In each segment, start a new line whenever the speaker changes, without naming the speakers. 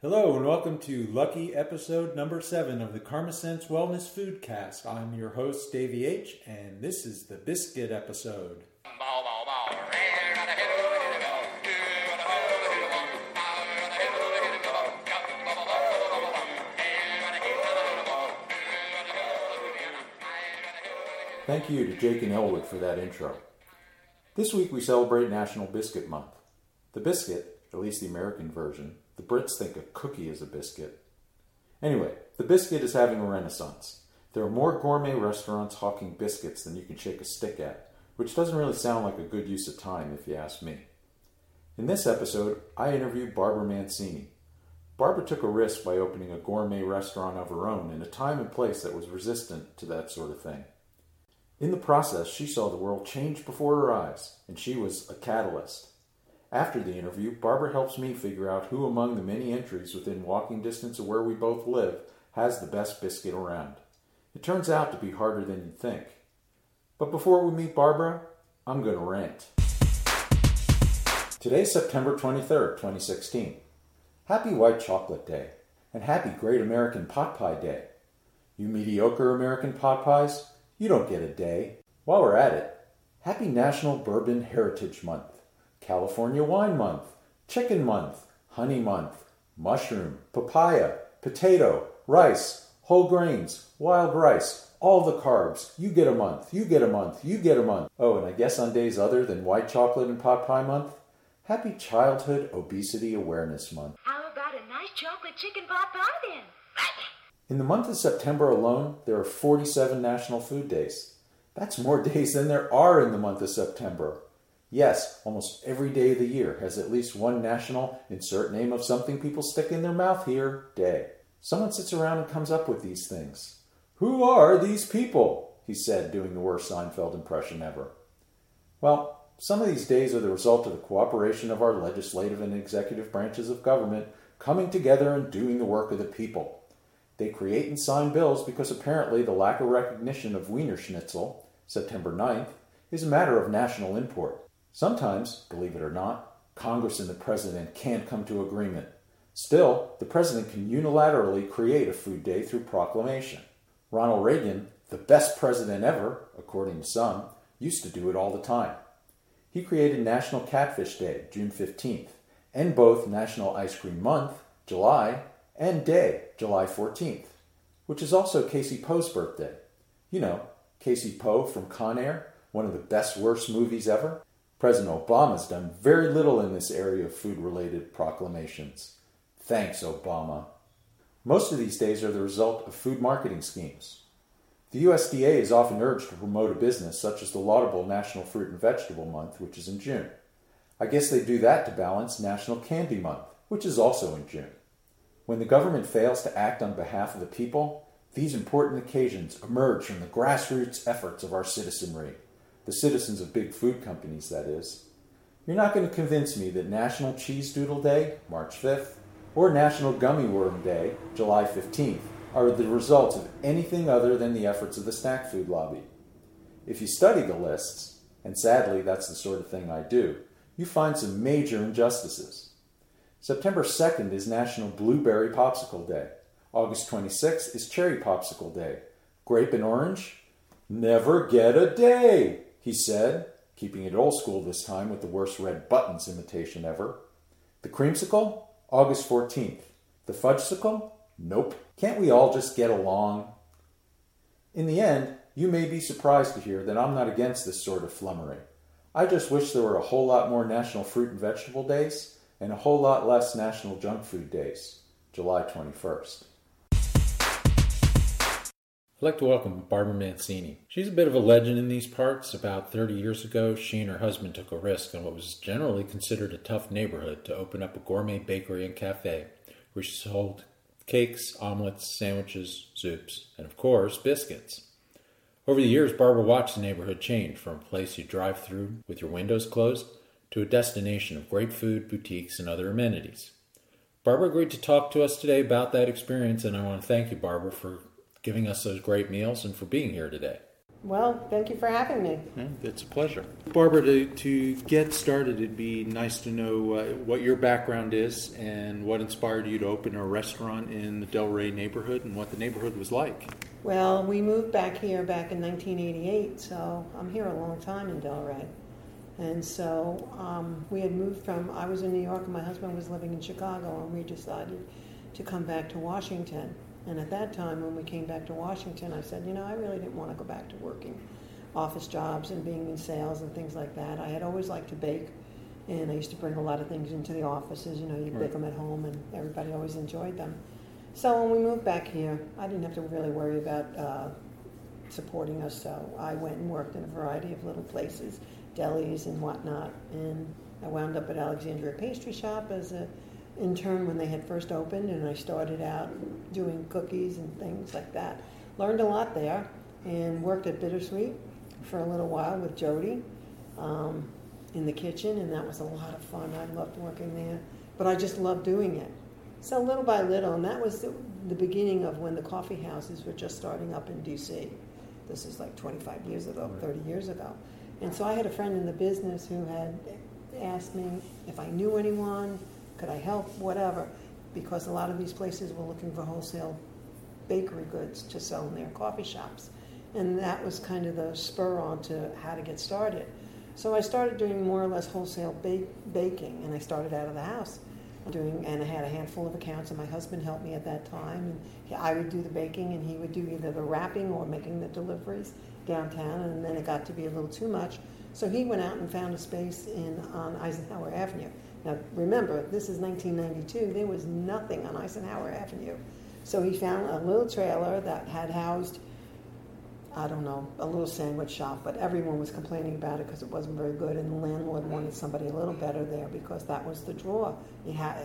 Hello and welcome to Lucky episode number seven of the Karmasense Wellness Foodcast. I'm your host, Davey H., and this is the biscuit episode. Thank you to Jake and Elwood for that intro. This week we celebrate National Biscuit Month. The biscuit, at least the American version, the Brits think a cookie is a biscuit. Anyway, the biscuit is having a renaissance. There are more gourmet restaurants hawking biscuits than you can shake a stick at, which doesn't really sound like a good use of time if you ask me. In this episode, I interviewed Barbara Mancini. Barbara took a risk by opening a gourmet restaurant of her own in a time and place that was resistant to that sort of thing. In the process, she saw the world change before her eyes, and she was a catalyst. After the interview, Barbara helps me figure out who among the many entries within walking distance of where we both live has the best biscuit around. It turns out to be harder than you'd think. But before we meet Barbara, I'm going to rant. Today's September 23rd, 2016. Happy White Chocolate Day, and happy Great American Pot Pie Day. You mediocre American pot pies, you don't get a day. While we're at it, happy National Bourbon Heritage Month, California Wine Month, Chicken Month, Honey Month, Mushroom, Papaya, Potato, Rice, Whole Grains, Wild Rice, all the carbs. You get a month, you get a month, you get a month. Oh, and I guess on days other than White Chocolate and Pot Pie Month, Happy Childhood Obesity Awareness Month.
How about a nice chocolate chicken pot pie then?
In the month of September alone, there are 47 National Food Days. That's more days than there are in the month of September. Yes, almost every day of the year has at least one national, insert name of something people stick in their mouth here, day. Someone sits around and comes up with these things. Who are these people? he said, doing the worst Seinfeld impression ever. Well, some of these days are the result of the cooperation of our legislative and executive branches of government coming together and doing the work of the people. They create and sign bills because apparently the lack of recognition of Wiener Schnitzel, September 9th, is a matter of national import. Sometimes, believe it or not, Congress and the President can't come to agreement. Still, the President can unilaterally create a food day through proclamation. Ronald Reagan, the best president ever, according to some, used to do it all the time. He created National Catfish Day, June 15th, and both National Ice Cream Month, July, and Day, July 14th, which is also Casey Poe's birthday. You know, Casey Poe from Con Air, one of the best worst movies ever. President Obama has done very little in this area of food related proclamations. Thanks, Obama. Most of these days are the result of food marketing schemes. The USDA is often urged to promote a business such as the laudable National Fruit and Vegetable Month, which is in June. I guess they do that to balance National Candy Month, which is also in June. When the government fails to act on behalf of the people, these important occasions emerge from the grassroots efforts of our citizenry, the citizens of big food companies, that is. You're not going to convince me that National Cheese Doodle Day, March 5th, or National Gummy Worm Day, July 15th, are the results of anything other than the efforts of the snack food lobby. If you study the lists, and sadly that's the sort of thing I do, you find some major injustices. September 2nd is National Blueberry Popsicle Day. August 26th is Cherry Popsicle Day. Grape and orange? Never get a day, he said, keeping it old school this time with the worst red buttons imitation ever. The creamsicle? August 14th. The fudgesicle? Nope. Can't we all just get along? In the end, you may be surprised to hear that I'm not against this sort of flummery. I just wish there were a whole lot more National Fruit and Vegetable Days and a whole lot less National Junk Food Days, July 21st. I'd like to welcome Barbara Mancini. She's a bit of a legend in these parts. About 30 years ago, she and her husband took a risk in what was generally considered a tough neighborhood to open up a gourmet bakery and cafe where she sold cakes, omelets, sandwiches, soups, and of course, biscuits. Over the years, Barbara watched the neighborhood change from a place you drive through with your windows closed to a destination of great food, boutiques, and other amenities. Barbara agreed to talk to us today about that experience, and I want to thank you, Barbara, for giving us those great meals and for being here today.
Well, thank you for having me.
Yeah, it's a pleasure. Barbara, to, to get started, it'd be nice to know uh, what your background is and what inspired you to open a restaurant in the Del Ray neighborhood and what the neighborhood was like.
Well, we moved back here back in 1988, so I'm here a long time in Del Ray. And so um, we had moved from, I was in New York and my husband was living in Chicago, and we decided to come back to Washington. And at that time, when we came back to Washington, I said, you know, I really didn't want to go back to working office jobs and being in sales and things like that. I had always liked to bake, and I used to bring a lot of things into the offices. You know, you
Right.
bake them at home, and everybody always enjoyed them. So when we moved back here, I didn't have to really worry about uh, supporting us. So I went and worked in a variety of little places, delis and whatnot. And I wound up at Alexandria Pastry Shop as a intern when they had first opened, and I started out doing cookies and things like that. Learned a lot there, and worked at Bittersweet for a little while with Jody um, in the kitchen, and that was a lot of fun. I loved working there, but I just loved doing it. So little by little, and that was the, the beginning of when the coffee houses were just starting up in D.C. This is like 25 years ago, 30 years ago. And so I had a friend in the business who had asked me if I knew anyone, could I help, whatever, because a lot of these places were looking for wholesale bakery goods to sell in their coffee shops. And that was kind of the spur on to how to get started. So I started doing more or less wholesale baking, and I started out of the house doing, and I had a handful of accounts, and my husband helped me at that time. And he, I would do the baking, and he would do either the wrapping or making the deliveries downtown. And then it got to be a little too much, so he went out and found a space in on Eisenhower Avenue. Now remember, this is 1992. There was nothing on Eisenhower Avenue, so he found a little trailer that had housed. I don't know, a little sandwich shop, but everyone was complaining about it because it wasn't very good, and the landlord wanted somebody a little better there because that was the draw. You had,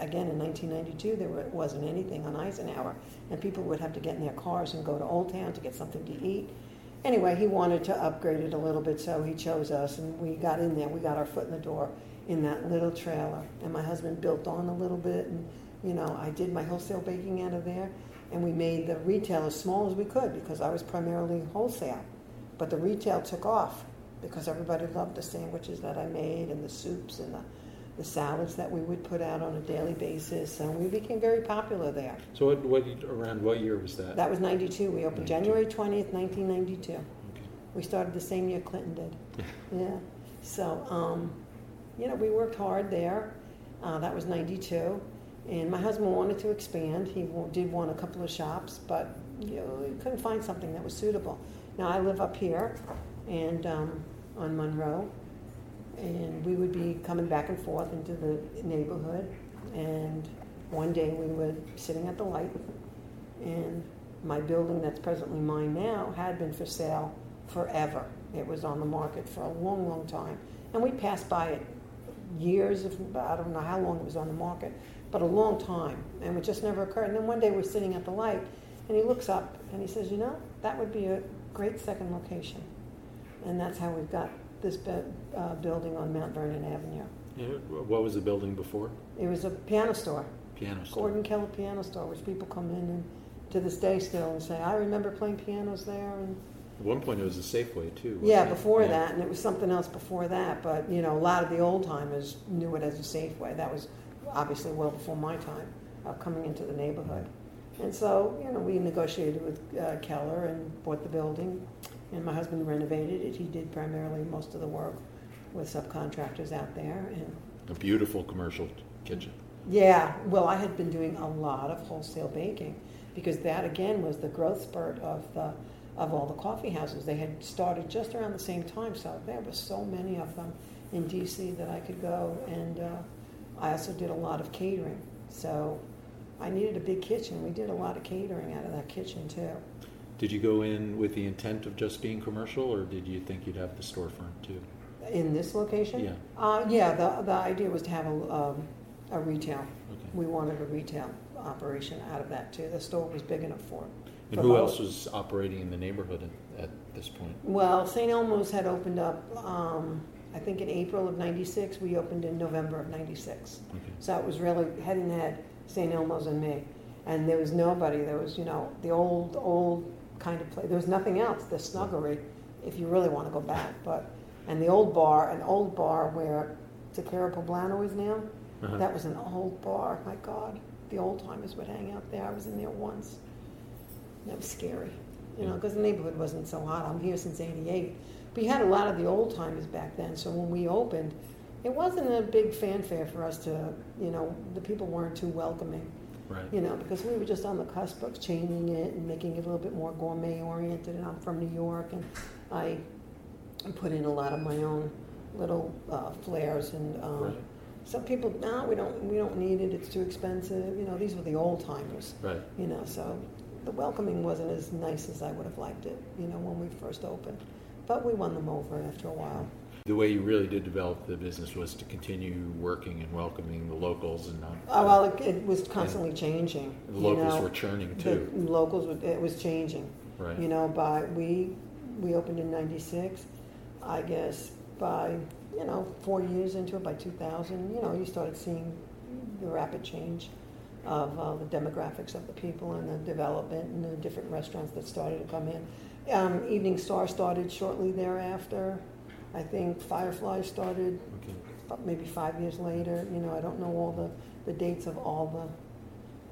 again, in 1992, there wasn't anything on Eisenhower, and people would have to get in their cars and go to Old Town to get something to eat. Anyway, he wanted to upgrade it a little bit, so he chose us, and we got in there. We got our foot in the door in that little trailer, and my husband built on a little bit, and you know, I did my wholesale baking out of there and we made the retail as small as we could because I was primarily wholesale. But the retail took off because everybody loved the sandwiches that I made and the soups and the, the salads that we would put out on a daily basis. And we became very popular there.
So, what, what around what year was that?
That was 92. We opened
92.
January 20th, 1992.
Okay.
We started the same year Clinton did. yeah. So, um, you know, we worked hard there. Uh, that was 92. And my husband wanted to expand. He did want a couple of shops, but you know, he couldn't find something that was suitable. Now I live up here, and um, on Monroe, and we would be coming back and forth into the neighborhood. And one day we were sitting at the light, and my building that's presently mine now had been for sale forever. It was on the market for a long, long time, and we passed by it years of I don't know how long it was on the market, but a long time, and it just never occurred. And then one day we're sitting at the light, and he looks up and he says, "You know, that would be a great second location," and that's how we've got this bu- uh, building on Mount Vernon Avenue.
Yeah, what was the building before?
It was a piano store,
Piano store.
Gordon Keller Piano Store, which people come in and to this day still and say, "I remember playing pianos there." And
At one point, it was a Safeway too.
Yeah,
it?
before
Yeah.
that, and it was something else before that. But you know, a lot of the old timers knew it as a Safeway. That was obviously well before my time of coming into the neighborhood. And so, you know, we negotiated with uh, Keller and bought the building, and my husband renovated it. He did primarily most of the work with subcontractors out there, and
A beautiful commercial kitchen.
yeah, well, I had been doing a lot of wholesale baking because that again was the growth spurt of the of all the coffee houses. They had started just around the same time, so there were so many of them in DC that I could go, and uh, I also did a lot of catering. So I needed a big kitchen. We did a lot of catering out of that kitchen too.
Did you go in with the intent of just being commercial, or did you think you'd have the storefront too?
In this location,
Yeah.
uh, yeah. The the idea was to have a um, a retail.
Okay.
We wanted a retail operation out of that too. The store was big enough for it.
And who else was operating in the neighborhood at, at this point?
Well, St. Elmo's had opened up, um, I think in April of '96. We opened in November of '96.
Okay.
So it was really head and head, St. Elmo's and me. And there was nobody. There was, you know, the old, old kind of place. There was nothing else. The snuggery, if you really want to go back, but and the old bar, an old bar where Tequila Poblano is now.
Uh-huh.
That was an old bar. My God, the old timers would hang out there. I was in there once. That was scary, you know, because the neighborhood wasn't so hot. I'm here since '88, but you had a lot of the old timers back then. So when we opened, it wasn't a big fanfare for us to, you know, the people weren't too welcoming
Right.
you know, because we were just on the cusp of changing it and making it a little bit more gourmet oriented. And I'm from New York, and I put in a lot of my own little uh, flares. And um,
Right.
some people, no, we don't, we don't need it. It's too expensive. You know, these were the old timers.
Right.
You know, so the welcoming wasn't as nice as I would have liked it. You know, when we first opened, but we won them over after a while.
The way you really did develop the business was to continue working and welcoming the locals and not.
Oh uh, well, it, it was constantly changing.
the locals
know.
were churning
The
too.
locals, would- it was changing.
Right.
You know, by, we, we opened in ninety-six, I guess by, you know, four years into it, by two thousand, you know, you started seeing the rapid change of uh, the demographics of the people and the development and the different restaurants that started to come in. Um, Evening Star started shortly thereafter. I think Firefly started
Okay.
maybe five years later. You know, I don't know all the, the dates of all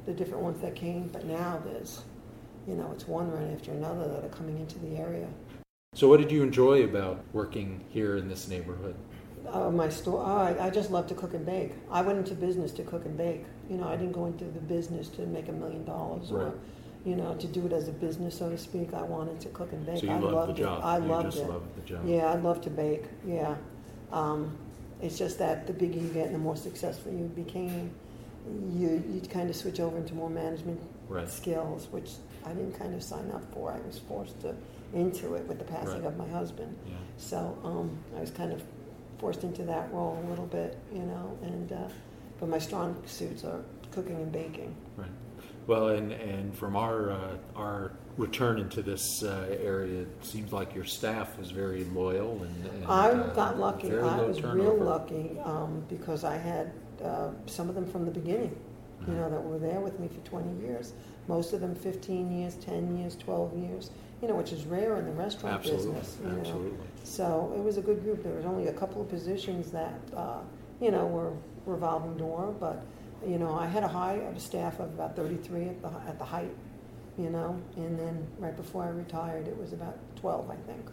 the, the different ones that came, but now there's, you know, it's one right after another that are coming into the area.
So, what did you enjoy about working here in this neighborhood?
Uh, my store, oh, I, I just love to cook and bake. I went into business to cook and bake. You know, I didn't go into the business to make a million dollars or, you know, to do it as a business, so to speak. I wanted to cook and bake.
So you
I
loved the job.
it. I
you
loved
just
it.
loved the job.
Yeah, I'd love to bake. Yeah. Um, it's just that the bigger you get and the more successful you became, you you kind of switch over into more management
Right.
skills, which I didn't kind of sign up for. I was forced to into it with the passing
Right.
of my husband.
Yeah.
So um, I was kind of forced into that role a little bit, you know. And uh, but my strong suits are cooking and baking.
Right. Well, and and from our uh, our return into this uh, area, it seems like your staff is very loyal and. and
I
uh,
got lucky. I was
turnover.
real lucky um, because I had uh, some of them from the beginning, you know, that were there with me for 20 years. Most of them 15 years, 10 years, 12 years, you know, which is rare in the restaurant
Absolutely.
business. You know.
Absolutely.
So it was a good group. There was only a couple of positions that, uh, you know, were revolving door, but, you know, I had a high of a staff of about 33 at the, at the height, you know, and then right before I retired, it was about 12, I think.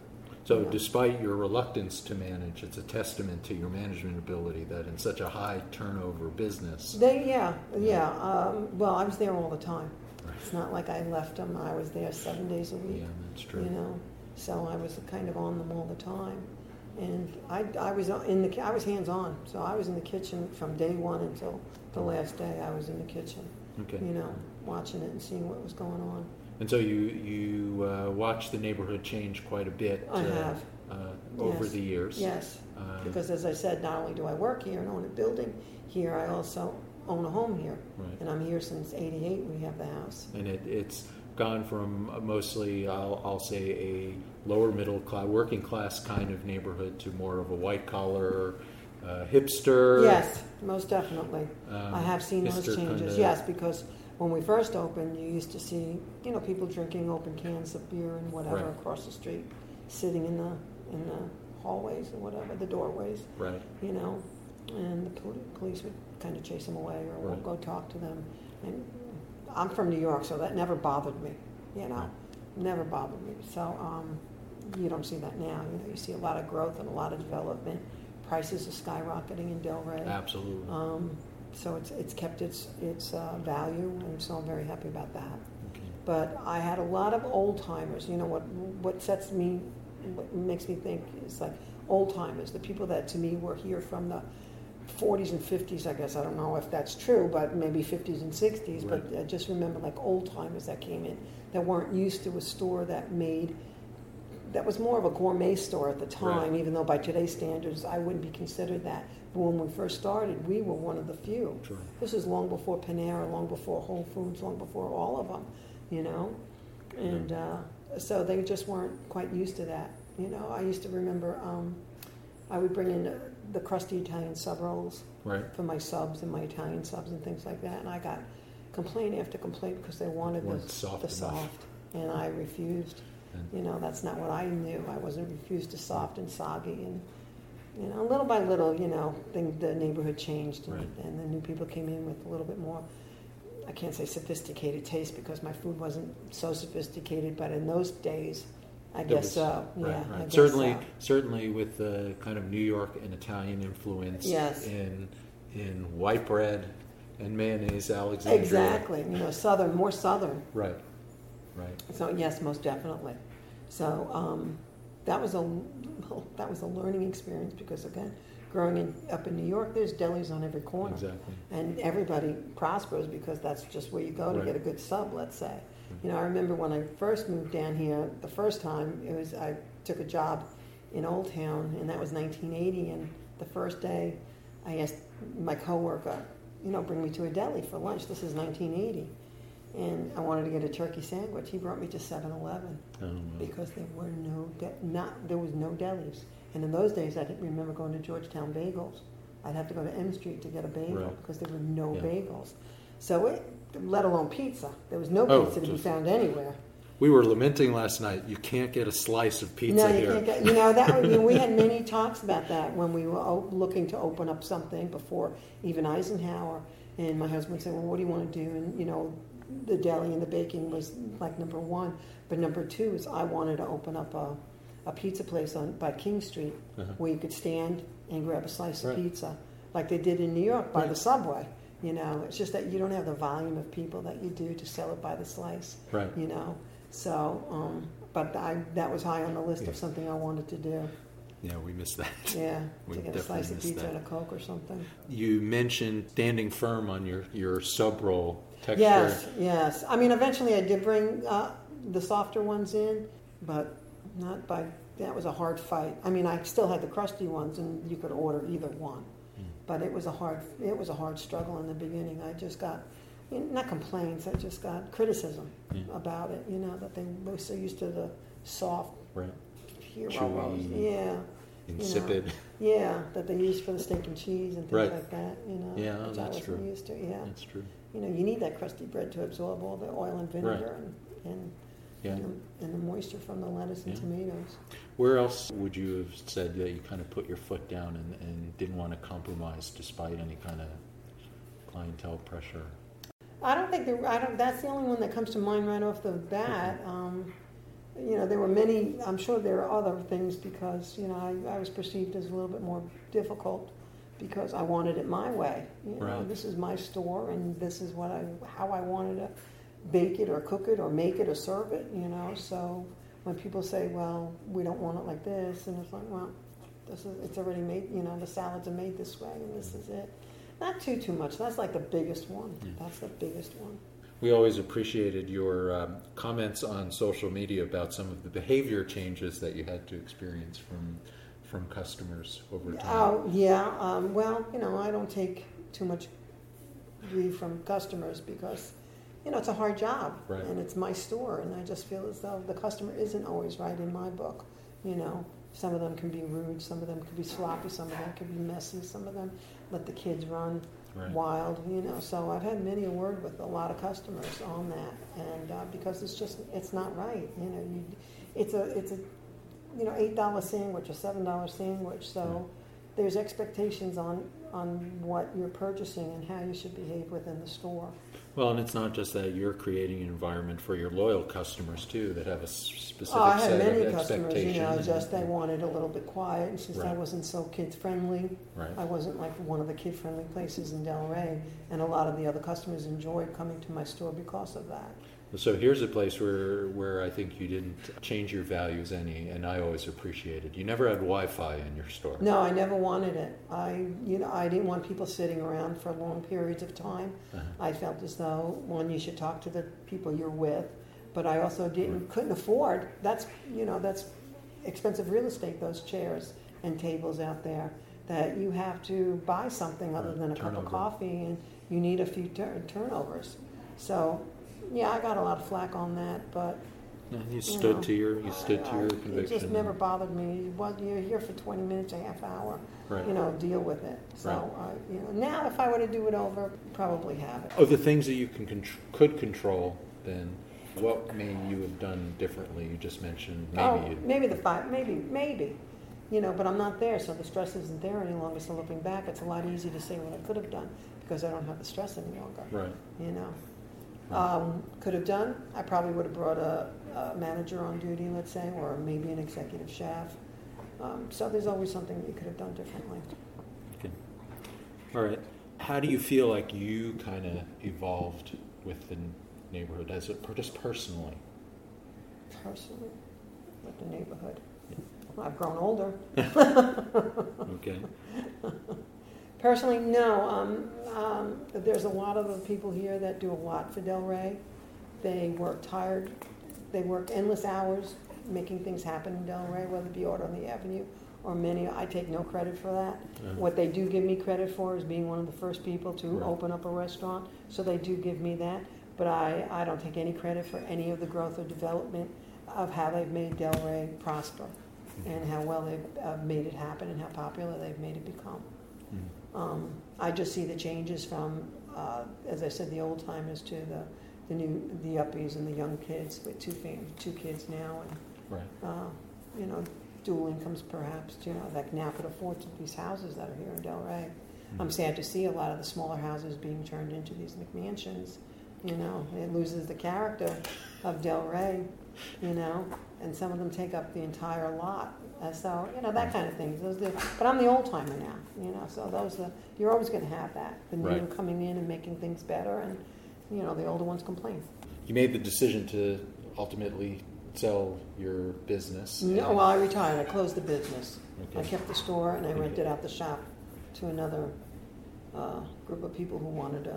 So,
Yeah.
despite your reluctance to manage, it's a testament to your management ability that in such a high turnover business.
They, yeah, yeah. Um, well, I was there all the time. It's not like I left them. I was there seven days a week.
Yeah, that's true.
You know, so I was kind of on them all the time, and I, I was in the I was hands on. So I was in the kitchen from day one until the last day. I was in the kitchen.
Okay.
You know, watching it and seeing what was going on.
And so you you uh, watch the neighborhood change quite a bit.
I
uh,
have.
uh, over
Yes.
the years.
Yes,
Um,
because as I said, not only do I work here and own a building here, I also own a home here,
Right.
and I'm here since '88. We have the house.
and it, it's gone from mostly, I'll, I'll say, a lower middle class, working class kind of neighborhood to more of a white collar, uh, hipster.
Yes, most definitely.
Um,
I have seen those changes.
kinda-
Yes, because when we first opened, you used to see, you know, people drinking open cans of beer and whatever
Right.
across the street, sitting in the in the hallways and whatever, the doorways,
Right.
you know, and the police would kind of chase them away or
Right.
go talk to them. And I'm from New York, so that never bothered me, you know,
Right.
never bothered me. So um, you don't see that now. You know, you see a lot of growth and a lot of development. Prices are skyrocketing in Del Ray.
Absolutely.
Um, so it's, it's kept its, its uh, value, and so I'm very happy about that.
Okay.
But I had a lot of old timers. You know what? What sets me, what makes me think is like old timers, the people that to me were here from the 40s and 50s. I guess I don't know if that's true, but maybe 50s and 60s. But I just remember like old timers that came in that weren't used to a store that made that was more of a gourmet store at the time,
Right.
even though by today's standards I wouldn't be considered that. But when we first started, we were one of the few.
Sure.
This is long before Panera, long before Whole Foods, long before all of them, you know? And uh, so they just weren't quite used to that. You know, I used to remember um, I would bring in the, the crusty Italian sub rolls
Right.
for my subs and my Italian subs and things like that. And I got complaint after complaint because they wanted the
soft
the soft. and I refused.
And-
You know, that's not what I knew. I wasn't refused to soft and soggy, and you know, little by little, you know, thing, the neighborhood changed, and,
Right.
and the new people came in with a little bit more. I can't say sophisticated taste because my food wasn't so sophisticated, but in those days, I guess
was-
so.
right,
yeah, I
right.
guess
Certainly,
so.
certainly with the kind of New York and Italian influence
Yes.
in in white bread and mayonnaise, Alexandria.
Exactly. You know, southern, more southern.
Right. Right.
So yes, most definitely. So um, that was a that was a learning experience because again, growing in, up in New York, there's delis on every corner,
Exactly.
and everybody prospers because that's just where you go to
Right.
get a good sub. Let's say. You know, I remember when I first moved down here, the first time it was I took a job in Old Town, and that was 1980. And the first day, I asked my coworker, you know, bring me to a deli for lunch. This is 1980, and I wanted to get a turkey sandwich. He brought me to 7-Eleven
Oh, well.
because there were no de- not there was no delis. And in those days, I didn't remember going to Georgetown Bagels. I'd have to go to M Street to get a bagel
Right.
because there were no
Yeah.
bagels. So, it, let alone pizza, there was no
Oh,
pizza to be
just-
found anywhere.
We were lamenting last night. You can't get a slice of pizza
no, you
here.
can't get. You know that. we had many talks about that when we were o- looking to open up something before even Eisenhower. And my husband said, "Well, what do you want to do?" And you know, the deli and the baking was like number one, but number two is I wanted to open up a, a pizza place on by King Street
Uh-huh.
where you could stand and grab a slice
Right.
of pizza, like they did in New York by
Right.
the subway. You know, it's just that you don't have the volume of people that you do to sell it by the slice.
Right.
You know, so um, but I that was high on the list
Yeah.
of something I wanted to do.
Yeah, we missed that.
Yeah,
We
to get a slice of pizza
that.
and a coke or something.
You mentioned standing firm on your, your sub roll texture.
Yes, yes. I mean, eventually I did bring uh, the softer ones in, but not by. That was a hard fight. I mean, I still had the crusty ones, and you could order either one. But it was a hard. It was a hard struggle in the beginning. I just got. you know, Not complaints, I just got criticism
Yeah.
about it. You know that they were so used to the soft
Right. Chewy.
Yeah,
Insipid.
yeah, that they use for the steak and cheese and things
Right.
like that. You know,
Yeah,
which I
that's
wasn't
true.
used to. Yeah,
That's true.
you know, you need that crusty bread to absorb all the oil and vinegar and and,
Yeah.
and, the, and the moisture from the lettuce and
Yeah.
tomatoes.
Where else would you have said that you kind of put your foot down and, and didn't want to compromise despite any kind of clientele pressure?
I don't think there. I don't. That's the only one that comes to mind right off the bat. Um, you know, there were many. I'm sure there are other things because you know I, I was perceived as a little bit more difficult because I wanted it my way. You know,
Right.
this is my store and this is what I how I wanted to bake it or cook it or make it or serve it. You know, so when people say, "Well, we don't want it like this," and it's like, "Well, this is it's already made." You know, the salads are made this way and this is it. Not too too much. That's like the biggest one. That's the biggest one.
We always appreciated your um, comments on social media about some of the behavior changes that you had to experience from from customers over time.
Oh yeah. Um, well, you know, I don't take too much grief from customers because you know it's a hard job
Right.
and it's my store, and I just feel as though the customer isn't always right in my book. You know, some of them can be rude, some of them can be sloppy, some of them can be messy, some of them let the kids run
Right.
wild. You know, so I've had many a word with a lot of customers on that, and uh, because it's just it's not right. You know, you, it's a it's a you know eight dollar sandwich, a seven dollar sandwich. So there's expectations on on what you're purchasing and how you should behave within the store.
Well, and it's not just that you're creating an environment for your loyal customers too that have a specific
Oh, I had
set
many
of
customers, you know, just they wanted a little bit quiet, and since I wasn't so kid friendly,
Right.
I wasn't like one of the kid friendly places in Del Ray, and a lot of the other customers enjoyed coming to my store because of that.
So here's a place where where I think you didn't change your values any, and I always appreciated. You never had Wi-Fi in your store.
No, I never wanted it. I, you know, I didn't want people sitting around for long periods of time.
Uh-huh.
I felt as though one, you should talk to the people you're with, but I also didn't couldn't afford. That's you know that's expensive real estate. Those chairs and tables out there that you have to buy something other
Right,
than a cup of coffee, and you need a few tur- turnovers. So, yeah, I got a lot of flack on that, but
And you stood
know,
to your you stood to
I-
your
It just never bothered me. Well, you're here for 20 minutes, a half hour.
Right.
You know, deal with it. So,
Right.
uh, you know, now if I were to do it over, probably have it.
Of the things that you can contr- could control, then
what may you have done differently? You just mentioned maybe
oh, maybe the five, maybe, maybe, you know, but I'm not there, so the stress isn't there any longer. So looking back, it's a lot easier to say what I could have done because I don't have the stress any longer.
right.
You know, um, could have done. I probably would have brought a, a manager on duty, let's say, or maybe an executive chef. Um, so there's always something you could have done differently.
Okay. All right. How do you feel like you kind of evolved with the neighborhood as it just personally?
Personally, with the neighborhood, I've grown older.
Okay.
Personally, no. Um, um, there's a lot of the people here that do a lot for Del Ray. They work tired. They work endless hours making things happen in Del Ray, whether it be out on the avenue or many. I take no credit for that.
Yeah.
What they do give me credit for is being one of the first people to
Right.
open up a restaurant. So they do give me that. But I, I don't take any credit for any of the growth or development of how they've made Del Ray prosper and how well they've uh, made it happen and how popular they've made it become. Um, I just see the changes from, uh, as I said, the old timers to the, the new, the uppies and the young kids with two fam- two kids now,
Right.
and uh, you know, dual incomes perhaps. You know, that now could afford these houses that are here in Del Ray. I'm sad to see a lot of the smaller houses being turned into these McMansions. You know, it loses the character of Del Ray. You know, and some of them take up the entire lot. And so, you know, that kind of thing. Those but I'm the old timer now. You know, so those are, you're always going to have that. The new
Right.
coming in and making things better, and you know, the older ones complain.
You made the decision to ultimately sell your business.
No, well, I retired. I closed the business. I kept the store and I
Okay.
rented out the shop to another uh, group of people who wanted to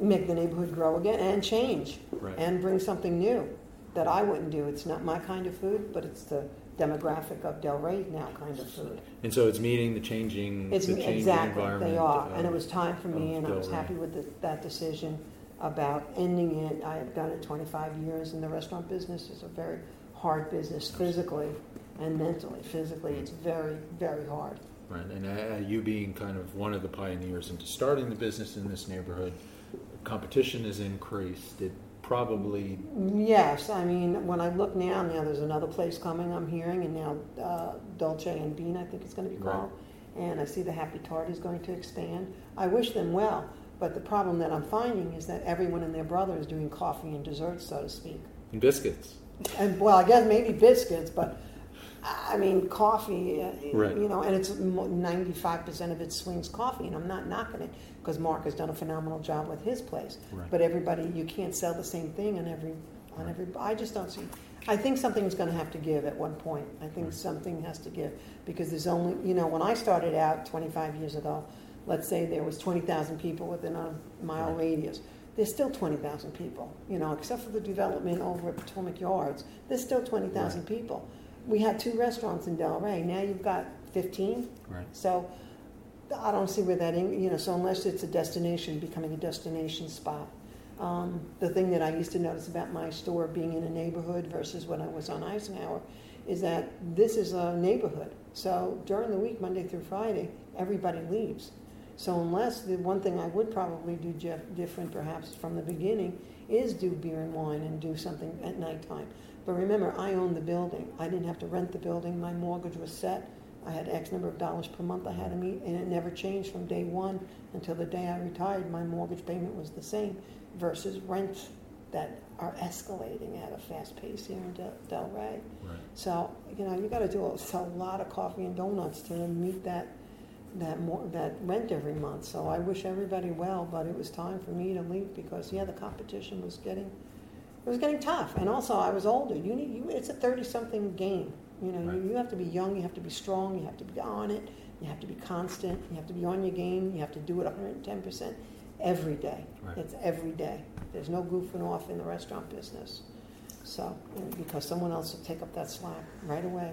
make the neighborhood grow again and change
Right.
and bring something new that I wouldn't do. It's not my kind of food, but it's the demographic of Del Ray now kind of food.
And so it's meeting the changing,
It's
the changing
exactly
environment.
they are,
of-
and it was time for me, and I was happy with the, that decision about ending it. I have done it 25 years, and the restaurant business is a very hard business physically and mentally. Physically, it's very, very hard.
Right, and uh, you being kind of one of the pioneers into starting the business in this neighborhood, competition has increased. It probably
Yes, I mean, when I look now, now there's another place coming, I'm hearing, and now uh, Dolce and Bean, I think it's going to be
Right.
called. And I see the Happy Tart is going to expand. I wish them well, but the problem that I'm finding is that everyone and their brother is doing coffee and desserts, so to speak.
and biscuits.
And well, I guess maybe biscuits, but I mean coffee. uh,
Right.
You know, and it's ninety-five percent of it swings coffee, and I'm not knocking it because Mark has done a phenomenal job with his place.
Right.
But everybody, you can't sell the same thing on every on every. I just don't see. I think something's going to have to give at one point. I think something has to give because there's only you know when I started out 25 years ago, let's say there was 20,000 people within a mile
Right.
radius. There's still 20,000 people, you know, except for the development over at Potomac Yards. There's still 20,000 people. We had two restaurants in Del Ray. Now you've got 15.
Right.
So I don't see where that, you know, so unless it's a destination, becoming a destination spot. Um, the thing that I used to notice about my store being in a neighborhood versus when I was on Eisenhower is that this is a neighborhood. So during the week, Monday through Friday, everybody leaves. So unless the one thing I would probably do Jeff, different perhaps from the beginning is do beer and wine and do something at nighttime. But remember, I owned the building. I didn't have to rent the building. My mortgage was set. I had X number of dollars per month I had to meet, and it never changed from day one until the day I retired. My mortgage payment was the same versus rents that are escalating at a fast pace here in Del, Delray.
Right.
So you know you got to do a, sell a lot of coffee and donuts to meet that that more that rent every month. So I wish everybody well, but it was time for me to leave because yeah, the competition was getting it was getting tough, and also I was older. You need you. It's a thirty something game. You know,
Right.
you, you have to be young, you have to be strong, you have to be on it, you have to be constant, you have to be on your game, you have to do it 110 percent every day.
Right.
It's every day. There's no goofing off in the restaurant business. So, because someone else will take up that slack right away.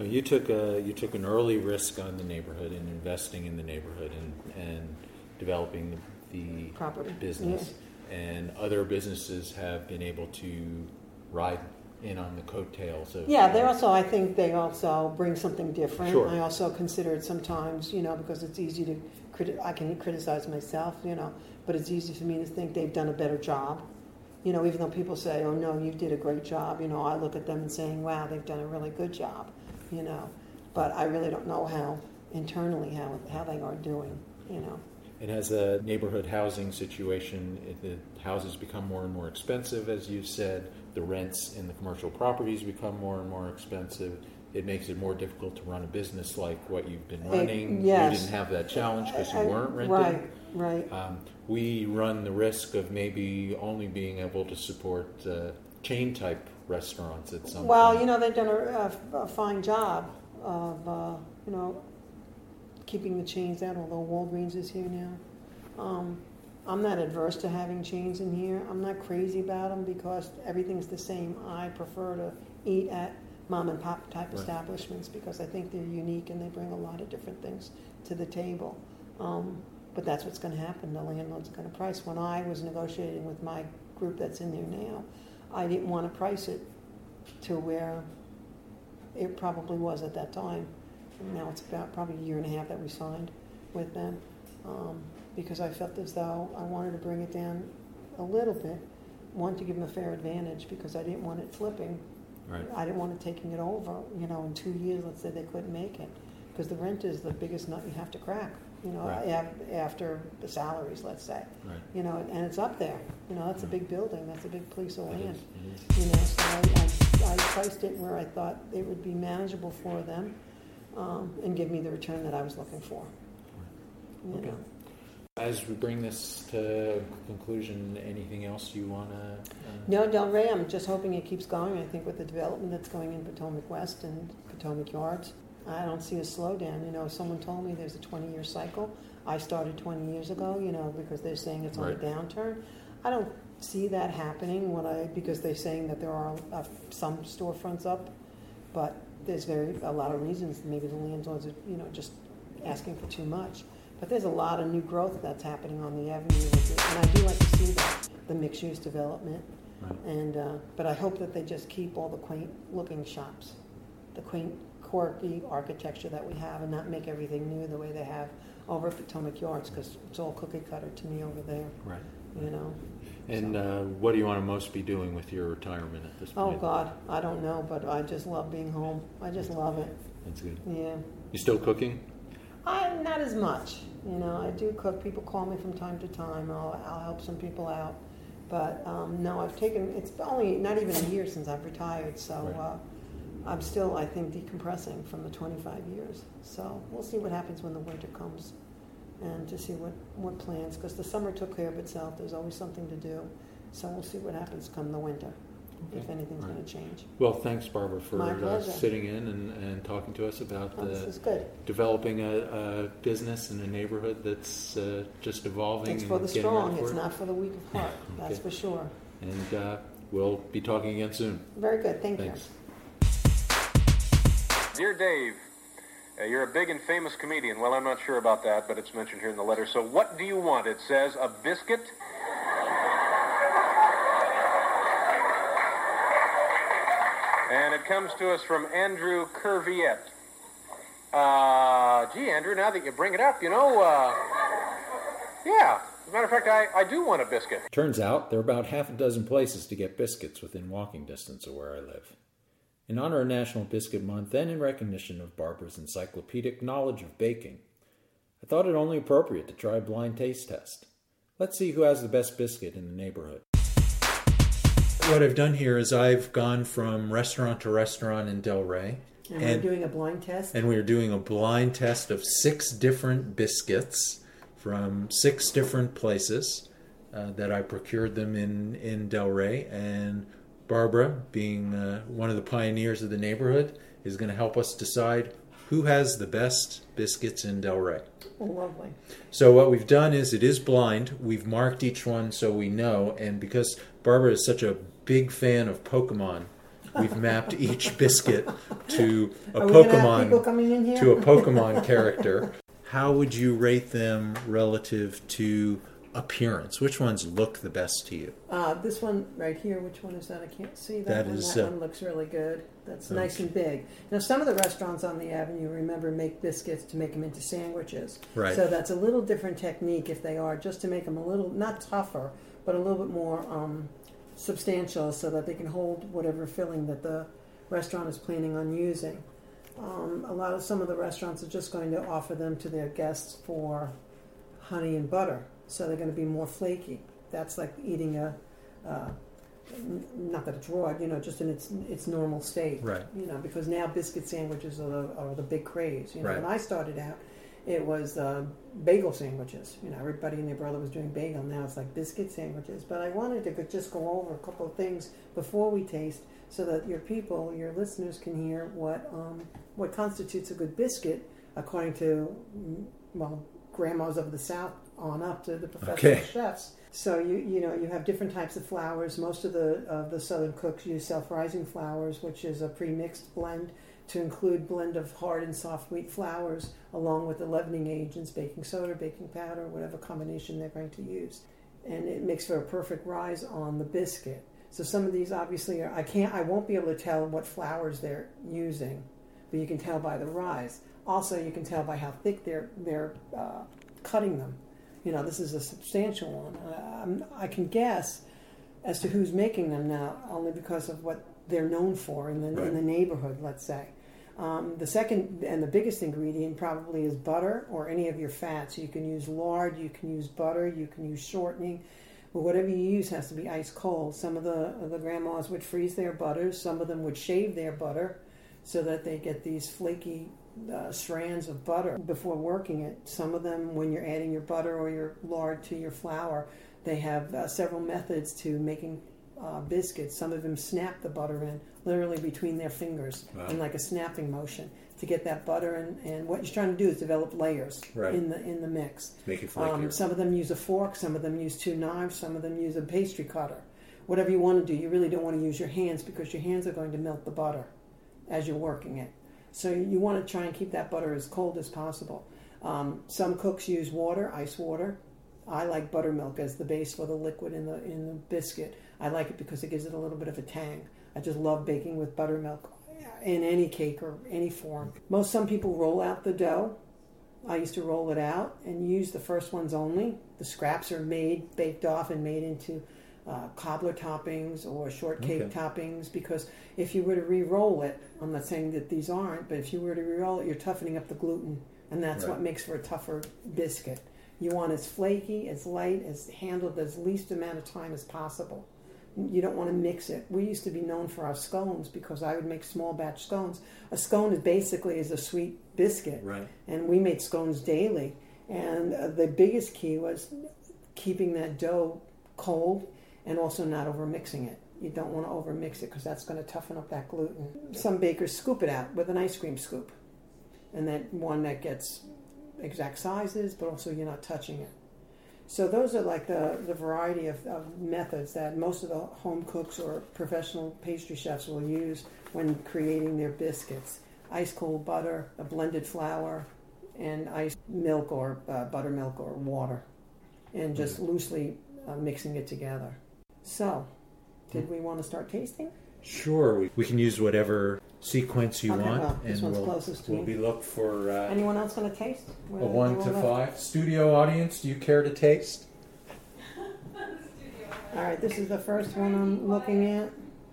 You took a you took an early risk on the neighborhood and investing in the neighborhood and and developing the, the
Property,
business, and other businesses have been able to ride in on the coattails of
Yeah, they also, I think they also bring something different.
Sure.
I also consider it sometimes, you know, because it's easy to, criti- I can criticize myself, you know, but it's easy for me to think they've done a better job. you know, even though people say, "Oh no, you did a great job," you know, I look at them and saying, "Wow, they've done a really good job," you know. But I really don't know how internally how how they are doing, you know.
And has a neighborhood housing situation, it, the houses become more and more expensive, as you said. The rents in the commercial properties become more and more expensive. It makes it more difficult to run a business like what you've been running.
yes.
You didn't have that challenge because you weren't renting.
Right, right.
Um, we run the risk of maybe only being able to support uh, chain type restaurants at some point.
Well,
point.
you know, they've done a, a, a fine job of, uh, you know, keeping the chains out, although Walgreens is here now. Um, I'm not adverse to having chains in here. I'm not crazy about them because everything's the same. I prefer to eat at mom and pop type
Right.
establishments because I think they're unique and they bring a lot of different things to the table. Um, but that's what's going to happen. The landlord's going to price. When I was negotiating with my group that's in there now, I didn't want to price it to where it probably was at that time. Now it's about probably a year and a half that we signed with them um, because I felt as though I wanted to bring it down a little bit. One, to give them a fair advantage because I didn't want it flipping.
Right.
I didn't want it taking it over, you know, in two years, let's say they couldn't make it. Because the rent is the biggest nut you have to crack, you know,
Right.
af- after the salaries, let's say.
Right.
You know, and it's up there. You know, that's a big building, that's a big piece of land.
is, it is.
You know, so I, I, I priced it where I thought it would be manageable for them um, and give me the return that I was looking for.
Okay.
know.
As we bring this to conclusion, anything else you want to? Uh,
No, Del Ray, I'm just hoping it keeps going. I think with the development that's going in Potomac West and Potomac Yards, I don't see a slowdown. You know, someone told me there's a 20 year cycle. I started 20 years ago, you know, because they're saying it's on a downturn. I don't see that happening when I, because they're saying that there are uh, some storefronts up, but there's very, a lot of reasons. Maybe the landlords are, you know, just asking for too much. But there's a lot of new growth that's happening on the avenue, and I do like to see that, the mixed use development.
Right.
And uh, but I hope that they just keep all the quaint looking shops, the quaint quirky architecture that we have, and not make everything new the way they have over at Potomac Yards because it's all cookie cutter to me over there.
Right.
You know.
And uh, what do you want to most be doing with your retirement at this point? Oh?
God, I don't know, but I just love being home. I just love it.
That's good.
Yeah.
You still cooking?
I not as much. You know, I do cook. People call me from time to time. I'll, I'll help some people out. But um, no, I've taken. It's only not even a year since I've retired, so
Right.
uh, I'm still, I think, decompressing from the 25 years. So we'll see what happens when the winter comes, and to see what what plans. Because the summer took care of itself. There's always something to do. So we'll see what happens come the winter, if anything's
Right.
going to change.
Well, thanks, Barbara, for uh, sitting in and, and talking to us about
Oh, this
the
is good.
developing a, a business in a neighborhood that's uh, just evolving.
It's for the strong.
for
It's
it.
not for the weak of heart. That's for sure.
And uh, we'll be talking again soon.
Very good. Thank you.
Dear Dave, uh, you're a big and famous comedian. Well, I'm not sure about that, but it's mentioned here in the letter. So, what do you want? It says a biscuit. And it comes to us from Andrew Curviette. Uh, gee, Andrew, now that you bring it up, you know, uh, yeah. As a matter of fact, I, I do want a biscuit.
Turns out there are about half a dozen places to get biscuits within walking distance of where I live. In honor of National Biscuit Month and in recognition of Barbara's encyclopedic knowledge of baking, I thought it only appropriate to try a blind taste test. Let's see who has the best biscuit in the neighborhood.
What I've done here is I've gone from restaurant to restaurant in Del Ray.
And,
And-
we're doing a blind test.
and we are doing a blind test of six different biscuits from six different places uh, that I procured them in in Del Ray. And Barbara, being uh, one of the pioneers of the neighborhood, is going to help us decide who has the best biscuits in Del Ray.
oh, lovely.
So what we've done is it is blind. We've marked each one so we know, and because Barbara is such a big fan of Pokemon, we've mapped each biscuit to a
Are we have people
Pokemon
coming in here?
to a Pokemon character. How would you rate them relative to appearance? Which ones look the best to you?
Uh, this one right here, which one is that? I can't see that,
That
one.
is,
that
uh,
one looks really good. That's nice and big. Now, some of the restaurants on the avenue, remember, make biscuits to make them into sandwiches.
Right.
So that's a little different technique if they are, just to make them a little, not tougher, but a little bit more um, substantial so that they can hold whatever filling that the restaurant is planning on using. Um, a lot of some of the restaurants are just going to offer them to their guests for honey and butter, so they're going to be more flaky. That's like eating a, uh, n- not that it's raw, you know, just in its its normal state.
Right.
You know, because now biscuit sandwiches are the, are the big craze. You know,
Right.
when I started out, it was uh, bagel sandwiches. You know, everybody and their brother was doing bagel. Now it's like biscuit sandwiches. But I wanted to just go over a couple of things before we taste, so that your people, your listeners, can hear what um, what constitutes a good biscuit, according to mm, well, grandmas of the South on up to the professional
Okay.
chefs. So you you know you have different types of flours. Most of the of the Southern cooks use self-rising flours, which is a pre-mixed blend to include blend of hard and soft wheat flours along with the leavening agents, baking soda, baking powder, whatever combination they're going to use. And it makes for a perfect rise on the biscuit. So some of these obviously are, I can't I won't be able to tell what flours they're using, but you can tell by the rise. Also, you can tell by how thick they're they're uh, cutting them. You know, this is a substantial one. I'm, I can guess as to who's making them now, only because of what they're known for in the
Right.
in the neighborhood. Let's say. Um, the second and the biggest ingredient probably is butter or any of your fats. You can use lard, you can use butter, you can use shortening, but whatever you use has to be ice cold. Some of the of the grandmas would freeze their butters. Some of them would shave their butter so that they get these flaky uh, strands of butter before working it. Some of them, when you're adding your butter or your lard to your flour, they have uh, several methods to making uh, biscuits. Some of them snap the butter in literally between their fingers
Wow.
in like a snapping motion to get that butter in. And what you're trying to do is develop layers
Right.
in the in the mix.
Make it
Um, some of them use a fork, some of them use two knives, some of them use a pastry cutter. Whatever you want to do, you really don't want to use your hands because your hands are going to melt the butter as you're working it. So you want to try and keep that butter as cold as possible. Um, some cooks use water, ice water. I like buttermilk as the base for the liquid in the in the biscuit. I like it because it gives it a little bit of a tang. I just love baking with buttermilk in any cake or any form. Most some people roll out the dough. I used to roll it out and use the first ones only. The scraps are made, baked off, and made into uh, cobbler toppings or shortcake
Okay.
toppings. Because if you were to re-roll it, I'm not saying that these aren't, but if you were to re-roll it, you're toughening up the gluten, and that's
Right.
what makes for a tougher biscuit. You want as flaky, as light, as handled as least amount of time as possible. You don't want to mix it. We used to be known for our scones because I would make small batch scones. A scone is basically is a sweet biscuit,
Right.
and we made scones daily. And uh, the biggest key was keeping that dough cold and also not over mixing it. You don't want to over mix it because that's going to toughen up that gluten. Some bakers scoop it out with an ice cream scoop, and that one that gets exact sizes, but also you're not touching it. So those are like the, the variety of, of methods that most of the home cooks or professional pastry chefs will use when creating their biscuits. Ice cold butter, a blended flour, and ice milk or uh, buttermilk or water, and just loosely uh, mixing it together. So, did we want to start tasting?
Sure, we, we can use whatever sequence you
Okay,
want,
well, this
and
one's
we'll,
closest to
we'll
me.
be look for uh,
Anyone else going to taste?
a
Where-
one to five. Studio audience, do you care to taste?
All right, this is the first one I'm looking at.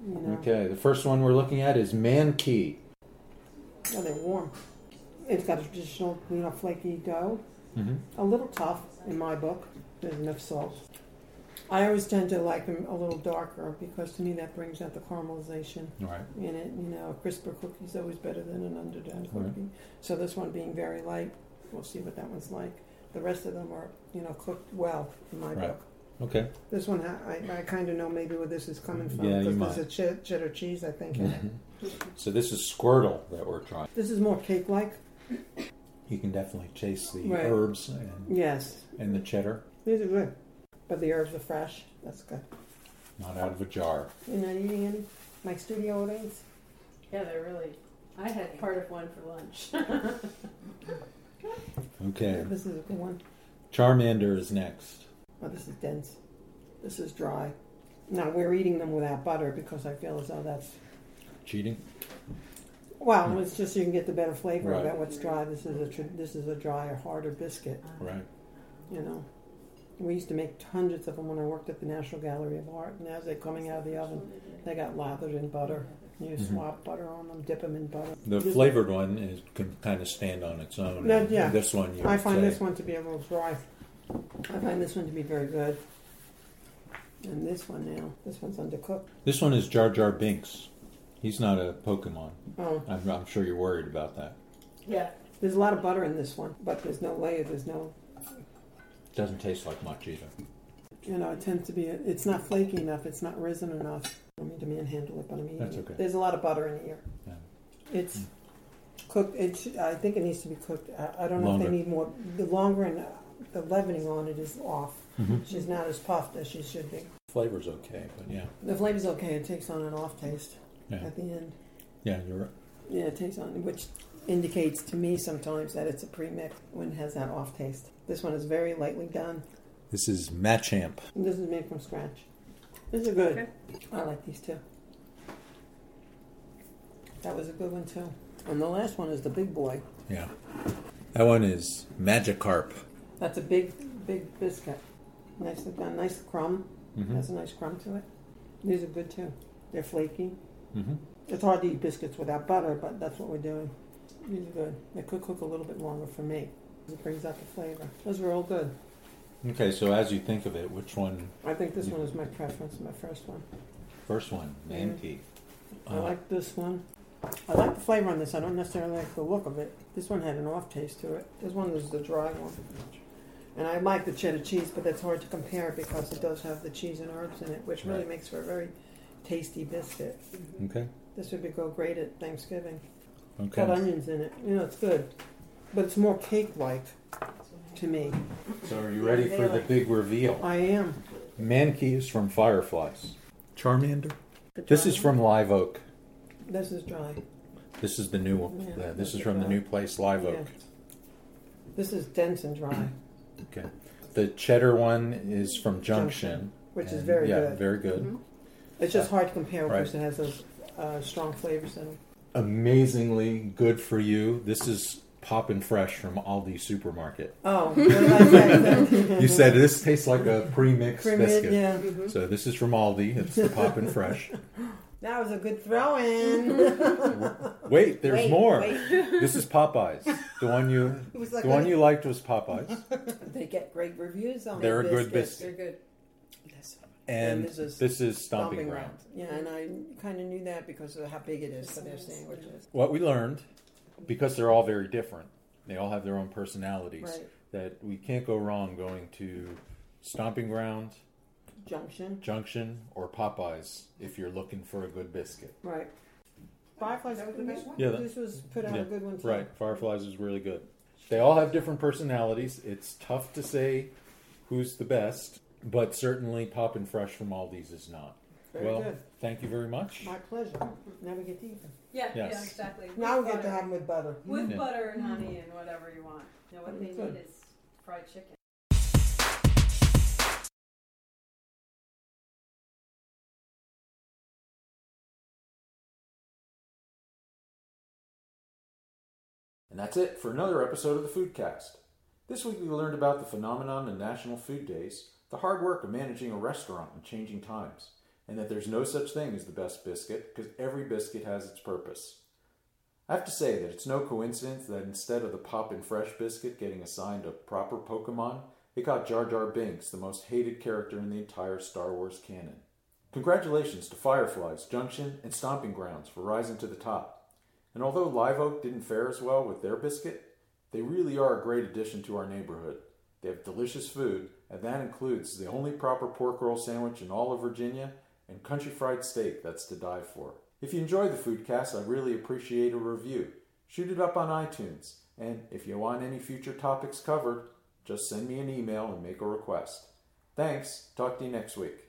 You know.
Okay, the first one we're looking at is Mankey.
Oh, they're warm. It's got a traditional, you know, flaky dough.
Mhm.
A little tough in my book. There's enough salt. I always tend to like them a little darker because to me that brings out the caramelization
right.
in it. You know, a crisper cookie is always better than an underdone
Right.
cookie. So this one being very light, we'll see what that one's like. The rest of them are, you know, cooked well in my
Right.
book.
Okay.
This one, ha- I, I kind of know maybe where this is coming from
Yeah, you
because there's a ch- cheddar cheese, I think, in it. Mm-hmm.
So this is Squirtle that we're trying.
This is more cake-like.
You can definitely taste the
Right.
herbs and,
Yes,
and the cheddar,
These are good. But the herbs are fresh. That's good.
not out of a jar.
You're not eating any? My studio audience?
Yeah, they're really. I had part of one for lunch.
Okay.
This is a good one.
Charmander is next.
Oh, this is dense. This is dry. Now, we're eating them without butter because I feel as though that's.
Cheating?
Well, hmm. it's just you can get the better flavor
Right.
about what's dry. This is a tr- this is a drier, harder biscuit.
Right.
You know. We used to make hundreds of them when I worked at the National Gallery of Art, and as they're coming out of the oven, they got lathered in butter. You swap butter on them, dip them in butter.
Mm-hmm. The
This-
flavored one is, can kind of stand on its own.
No, yeah.
This one, you
I find
say-
this one to be a little dry. I find this one to be very good. And this one now, this one's undercooked.
This one is Jar Jar Binks. He's not a Pokemon.
Oh,
I'm, I'm sure you're worried about that.
Yeah.
there's a lot of butter in this one, but there's no layer. There's no,
Doesn't taste like much either.
you know, it tends to be. It's not flaky enough. It's not risen enough. I don't mean to manhandle it, but I'm eating
That's okay.
There's a lot of butter in here.
Yeah.
It's cooked. It. should- I think it needs to be cooked. I, I don't know
Longer.
if they need more. The longer and the leavening on it is off.
Mm-hmm.
She's not as puffed as she should be.
Flavor's okay, but yeah.
The flavor's okay. It takes on an off taste
Yeah,
at the end.
yeah you're right.
Yeah, it tastes on, which indicates to me sometimes that it's a pre-mix when it has that off taste. This one is very lightly done.
This is Machamp.
And this is made from scratch. These are good.
Okay.
I like these too. That was a good one too. And the last one is the big boy.
Yeah. That one is Magikarp.
That's a big, big biscuit. Nicely done. Nice crumb.
Mm-hmm.
Has a nice crumb to it. These are good too. They're flaky.
Mm-hmm.
It's hard to eat biscuits without butter, but that's what we're doing. These are good. They could cook a little bit longer for me. It brings out the flavor. Those were all good.
Okay, so as you think of it, which one?
I think this one is my preference, my first one.
First one, Mankey.
I
Uh,
like this one. I like the flavor on this. I don't necessarily like the look of it. This one had an off taste to it. This one is the dry one. And I like the cheddar cheese, but that's hard to compare because it does have the cheese and herbs in it, which really
Right.
makes for a very tasty biscuit.
Okay.
This would be go great at Thanksgiving. Got
Okay.
onions in it. You know, it's good. But it's more cake-like to me.
So are you ready for the big reveal?
I am.
Mankey is from Fireflies. Charmander. This is from Live Oak.
This is dry.
This is the new one.
Yeah.
Yeah, this is from the new place, Live
Yeah.
Oak.
This is dense and dry,
Okay. The cheddar one is from Junction,
Junction, which is
and-
very
yeah,
good. Mm-hmm.
very good.
It's just hard to compare
Right.
because it has those uh, strong flavors in it.
Amazingly good for you. This is poppin' fresh from Aldi supermarket.
Oh, what did I say?
You said this tastes like a pre-mixed
Cremate,
biscuit.
yeah. Mm-hmm.
So this is from Aldi. It's the poppin' fresh.
That was a good throw in.
Wait, there's
Wait,
more.
wait.
This is Popeyes. The one you,
like
the one
a-
you liked was Popeyes,
they get great reviews on
They're
their
a good
biscuits.
They're good.
and
this is
this is Stomping Ground.
Yeah, and I kind of knew that because of how big it is for their sandwiches.
What we learned, because they're all very different, they all have their own personalities.
Right.
That we can't go wrong going to Stomping Ground,
Junction,
Junction, or Popeyes if you're looking for a good biscuit.
right. Fireflies,
was the best one?
Yeah, that-
this was put out
Yeah,
a good one too.
Right, Fireflies is really good. They all have different personalities. It's tough to say who's the best, but certainly Poppin' Fresh from Aldi's is not.
Very
well,
good.
thank you very much.
My pleasure. Now we get to eat them.
Yeah, yeah,
Yes.
exactly.
Now
With
we get to
butter.
have them with butter.
With
Yeah.
butter and honey and mm-hmm. whatever you want. You know, what they
Good.
need is fried chicken.
And that's it for another episode of the Foodcast. This week we learned about the phenomenon of National Food Days, the hard work of managing a restaurant in changing times, and that there's no such thing as the best biscuit because every biscuit has its purpose. I have to say that it's no coincidence that instead of the Poppin' Fresh biscuit getting assigned a proper Pokemon, it got Jar Jar Binks, the most hated character in the entire Star Wars canon. Congratulations to Fireflies, Junction, and Stomping Grounds for rising to the top. And although Live Oak didn't fare as well with their biscuit, they really are a great addition to our neighborhood. They have delicious food, and that includes the only proper pork roll sandwich in all of Virginia and country fried steak that's to die for. If you enjoy the Foodcast, I really appreciate a review. Shoot it up on iTunes, and if you want any future topics covered, just send me an email and make a request. Thanks. Talk to you next week.